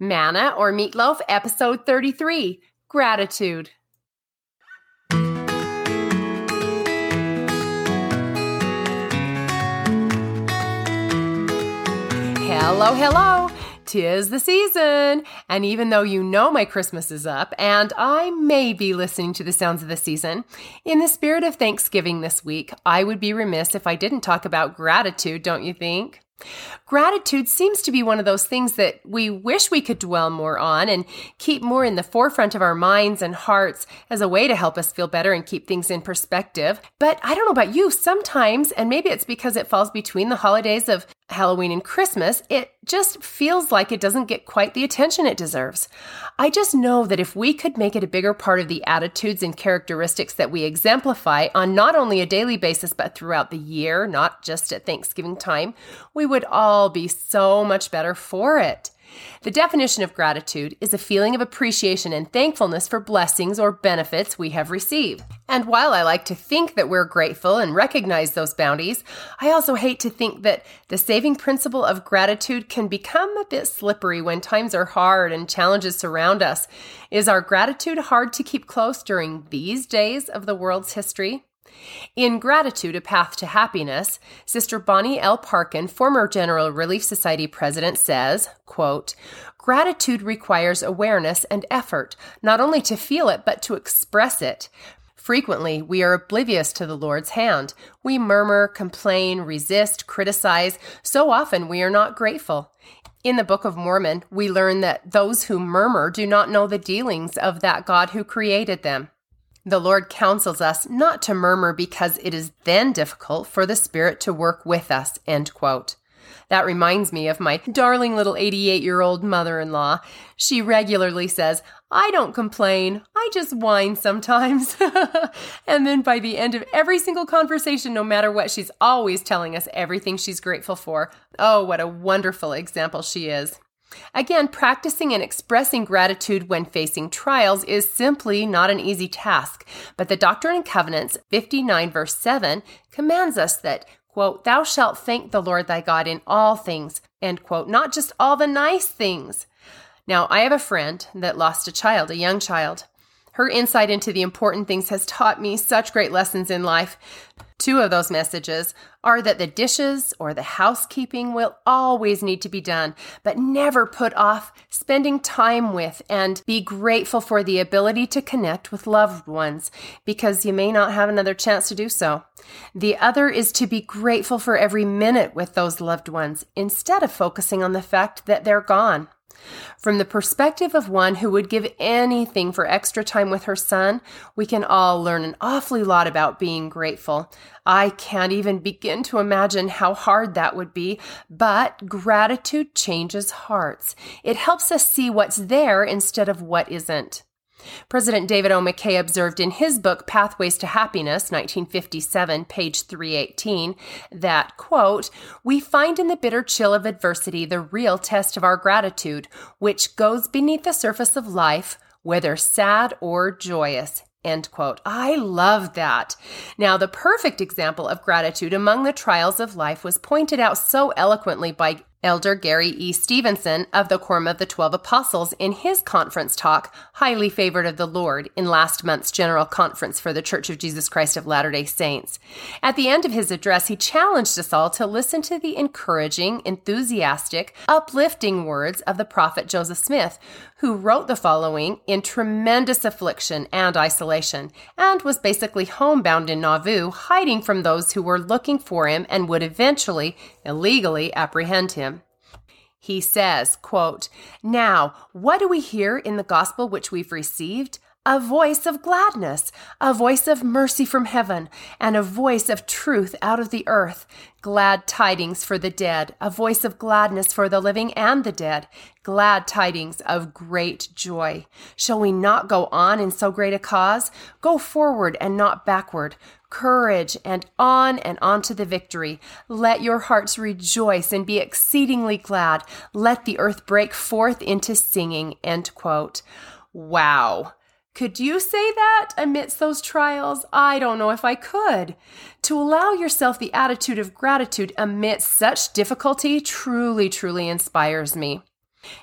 Manna or Meatloaf, episode 33 Gratitude. Hello, hello. Tis the season. And even though you know my Christmas is up and I may be listening to the sounds of the season, in the spirit of Thanksgiving this week, I would be remiss if I didn't talk about gratitude, don't you think? Gratitude seems to be one of those things that we wish we could dwell more on and keep more in the forefront of our minds and hearts as a way to help us feel better and keep things in perspective. But I don't know about you, sometimes, and maybe it's because it falls between the holidays of Halloween and Christmas, it just feels like it doesn't get quite the attention it deserves. I just know that if we could make it a bigger part of the attitudes and characteristics that we exemplify on not only a daily basis, but throughout the year, not just at Thanksgiving time, we would all be so much better for it. The definition of gratitude is a feeling of appreciation and thankfulness for blessings or benefits we have received. And while I like to think that we're grateful and recognize those bounties, I also hate to think that the saving principle of gratitude can become a bit slippery when times are hard and challenges surround us. Is our gratitude hard to keep close during these days of the world's history? In Gratitude, A Path to Happiness, Sister Bonnie L. Parkin, former General Relief Society president, says, quote, Gratitude requires awareness and effort, not only to feel it, but to express it. Frequently, we are oblivious to the Lord's hand. We murmur, complain, resist, criticize. So often we are not grateful. In the Book of Mormon, we learn that those who murmur do not know the dealings of that God who created them. The Lord counsels us not to murmur because it is then difficult for the Spirit to work with us. End quote. That reminds me of my darling little 88 year old mother in law. She regularly says, I don't complain, I just whine sometimes. and then by the end of every single conversation, no matter what, she's always telling us everything she's grateful for. Oh, what a wonderful example she is. Again, practicing and expressing gratitude when facing trials is simply not an easy task, but the Doctrine and Covenants 59 verse 7 commands us that, quote, thou shalt thank the Lord thy God in all things, end quote, not just all the nice things. Now, I have a friend that lost a child, a young child. Her insight into the important things has taught me such great lessons in life. Two of those messages are that the dishes or the housekeeping will always need to be done, but never put off spending time with and be grateful for the ability to connect with loved ones because you may not have another chance to do so. The other is to be grateful for every minute with those loved ones instead of focusing on the fact that they're gone. From the perspective of one who would give anything for extra time with her son, we can all learn an awfully lot about being grateful. I can't even begin to imagine how hard that would be, but gratitude changes hearts. It helps us see what's there instead of what isn't. President David O. McKay observed in his book Pathways to Happiness, 1957, page 318, that, quote, we find in the bitter chill of adversity the real test of our gratitude, which goes beneath the surface of life, whether sad or joyous. End quote. I love that. Now, the perfect example of gratitude among the trials of life was pointed out so eloquently by Elder Gary E. Stevenson of the Quorum of the Twelve Apostles in his conference talk, Highly Favored of the Lord, in last month's General Conference for the Church of Jesus Christ of Latter day Saints. At the end of his address, he challenged us all to listen to the encouraging, enthusiastic, uplifting words of the prophet Joseph Smith, who wrote the following in tremendous affliction and isolation, and was basically homebound in Nauvoo, hiding from those who were looking for him and would eventually illegally apprehend him. He says, quote, Now, what do we hear in the gospel which we've received? A voice of gladness, a voice of mercy from heaven, and a voice of truth out of the earth. Glad tidings for the dead, a voice of gladness for the living and the dead, glad tidings of great joy. Shall we not go on in so great a cause? Go forward and not backward. Courage and on and on to the victory. Let your hearts rejoice and be exceedingly glad. Let the earth break forth into singing. End quote. Wow. Could you say that amidst those trials? I don't know if I could. To allow yourself the attitude of gratitude amidst such difficulty truly, truly inspires me.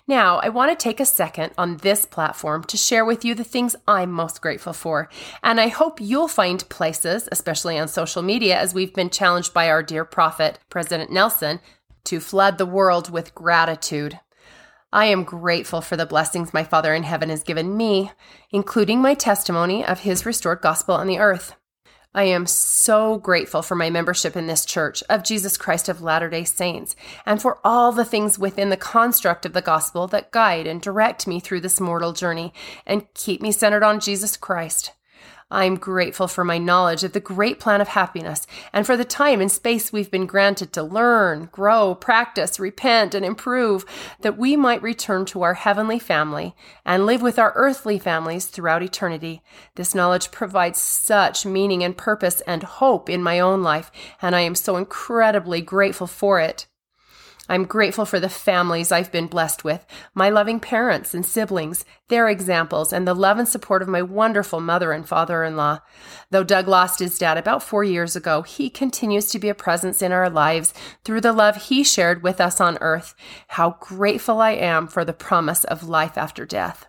Now, I want to take a second on this platform to share with you the things I'm most grateful for. And I hope you'll find places, especially on social media, as we've been challenged by our dear prophet, President Nelson, to flood the world with gratitude. I am grateful for the blessings my Father in heaven has given me, including my testimony of his restored gospel on the earth. I am so grateful for my membership in this church of Jesus Christ of Latter day Saints and for all the things within the construct of the gospel that guide and direct me through this mortal journey and keep me centered on Jesus Christ. I'm grateful for my knowledge of the great plan of happiness and for the time and space we've been granted to learn, grow, practice, repent, and improve that we might return to our heavenly family and live with our earthly families throughout eternity. This knowledge provides such meaning and purpose and hope in my own life, and I am so incredibly grateful for it. I'm grateful for the families I've been blessed with, my loving parents and siblings, their examples, and the love and support of my wonderful mother and father in law. Though Doug lost his dad about four years ago, he continues to be a presence in our lives through the love he shared with us on earth. How grateful I am for the promise of life after death.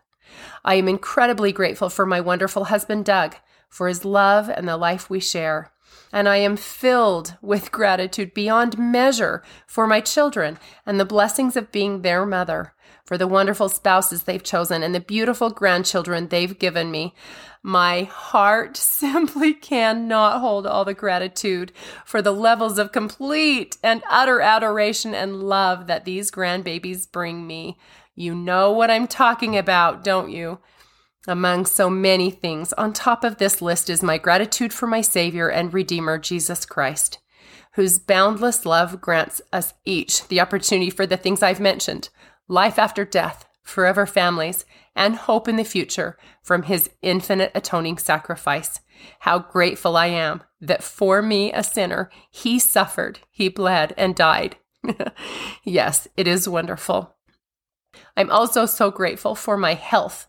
I am incredibly grateful for my wonderful husband, Doug, for his love and the life we share and I am filled with gratitude beyond measure for my children and the blessings of being their mother, for the wonderful spouses they've chosen and the beautiful grandchildren they've given me. My heart simply cannot hold all the gratitude for the levels of complete and utter adoration and love that these grandbabies bring me. You know what I'm talking about, don't you? Among so many things, on top of this list is my gratitude for my Savior and Redeemer, Jesus Christ, whose boundless love grants us each the opportunity for the things I've mentioned life after death, forever families, and hope in the future from his infinite atoning sacrifice. How grateful I am that for me, a sinner, he suffered, he bled, and died. yes, it is wonderful. I'm also so grateful for my health,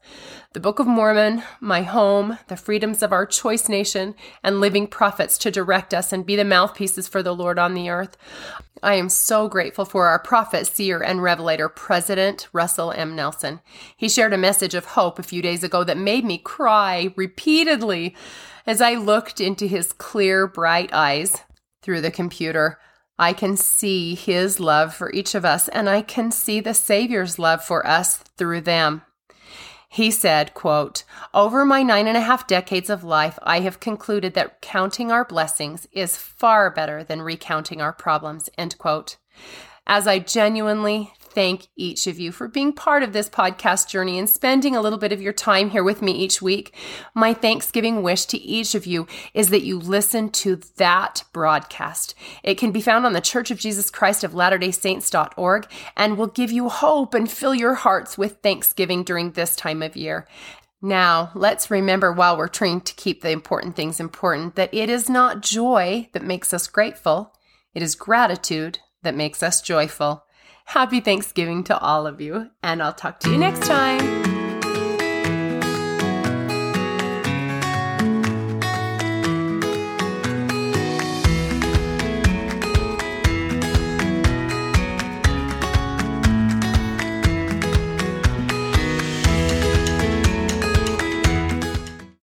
the Book of Mormon, my home, the freedoms of our choice nation, and living prophets to direct us and be the mouthpieces for the Lord on the earth. I am so grateful for our prophet, seer, and revelator, President Russell M. Nelson. He shared a message of hope a few days ago that made me cry repeatedly as I looked into his clear, bright eyes through the computer. I can see his love for each of us, and I can see the Savior's love for us through them. He said, quote, Over my nine and a half decades of life, I have concluded that counting our blessings is far better than recounting our problems, end quote. As I genuinely thank each of you for being part of this podcast journey and spending a little bit of your time here with me each week. My Thanksgiving wish to each of you is that you listen to that broadcast. It can be found on the Church of Jesus Christ of Latter-day Saints.org and will give you hope and fill your hearts with thanksgiving during this time of year. Now, let's remember while we're trying to keep the important things important that it is not joy that makes us grateful. It is gratitude that makes us joyful. Happy Thanksgiving to all of you, and I'll talk to you next time.